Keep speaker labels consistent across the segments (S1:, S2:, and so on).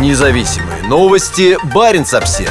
S1: Независимые новости. Барин обсерва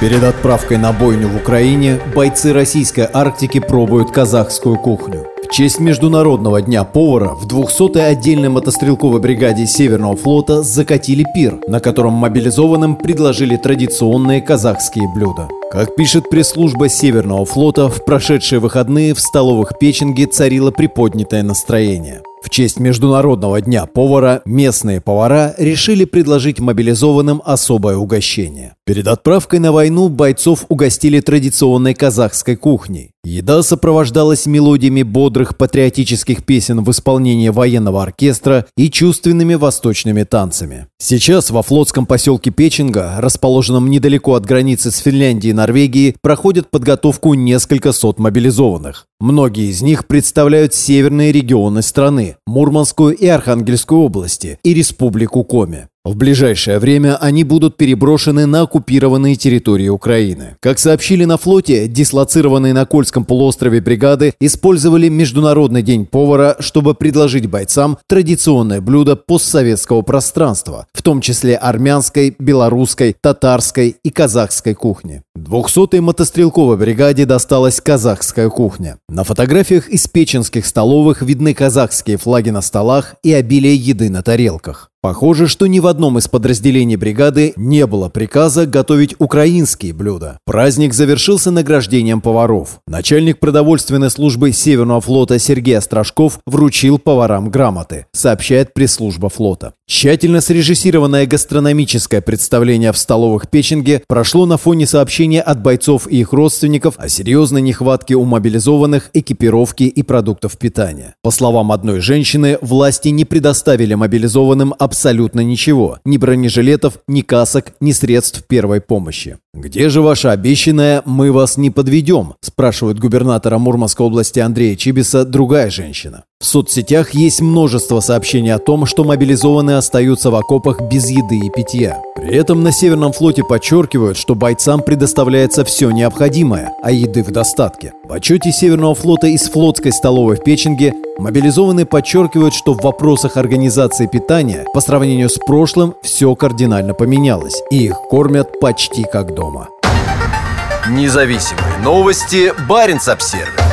S2: Перед отправкой на бойню в Украине бойцы российской Арктики пробуют казахскую кухню. В честь Международного дня повара в 200-й отдельной мотострелковой бригаде Северного флота закатили пир, на котором мобилизованным предложили традиционные казахские блюда. Как пишет пресс-служба Северного флота, в прошедшие выходные в столовых Печенге царило приподнятое настроение. В честь Международного дня повара местные повара решили предложить мобилизованным особое угощение. Перед отправкой на войну бойцов угостили традиционной казахской кухней. Еда сопровождалась мелодиями бодрых патриотических песен в исполнении военного оркестра и чувственными восточными танцами. Сейчас во флотском поселке Печенга, расположенном недалеко от границы с Финляндией и Норвегией, проходят подготовку несколько сот мобилизованных. Многие из них представляют северные регионы страны – Мурманскую и Архангельскую области и Республику Коми. В ближайшее время они будут переброшены на оккупированные территории Украины. Как сообщили на флоте, дислоцированные на Кольском полуострове бригады использовали Международный день повара, чтобы предложить бойцам традиционное блюдо постсоветского пространства, в том числе армянской, белорусской, татарской и казахской кухни. 200-й мотострелковой бригаде досталась казахская кухня. На фотографиях из печенских столовых видны казахские флаги на столах и обилие еды на тарелках. Похоже, что ни в одном из подразделений бригады не было приказа готовить украинские блюда. Праздник завершился награждением поваров. Начальник продовольственной службы Северного флота Сергей Острожков вручил поварам грамоты, сообщает пресс-служба флота. Тщательно срежиссированное гастрономическое представление в столовых Печенге прошло на фоне сообщения от бойцов и их родственников о серьезной нехватке у мобилизованных экипировки и продуктов питания. По словам одной женщины, власти не предоставили мобилизованным абсолютно ничего. Ни бронежилетов, ни касок, ни средств первой помощи. «Где же ваша обещанная «мы вас не подведем»?» – спрашивает губернатора Мурманской области Андрея Чибиса другая женщина. В соцсетях есть множество сообщений о том, что мобилизованные остаются в окопах без еды и питья. При этом на Северном флоте подчеркивают, что бойцам предоставляется все необходимое, а еды в достатке. В отчете Северного флота из флотской столовой в Печенге мобилизованные подчеркивают, что в вопросах организации питания по сравнению с прошлым все кардинально поменялось, и их кормят почти как дома.
S1: Независимые новости. Барин обсервис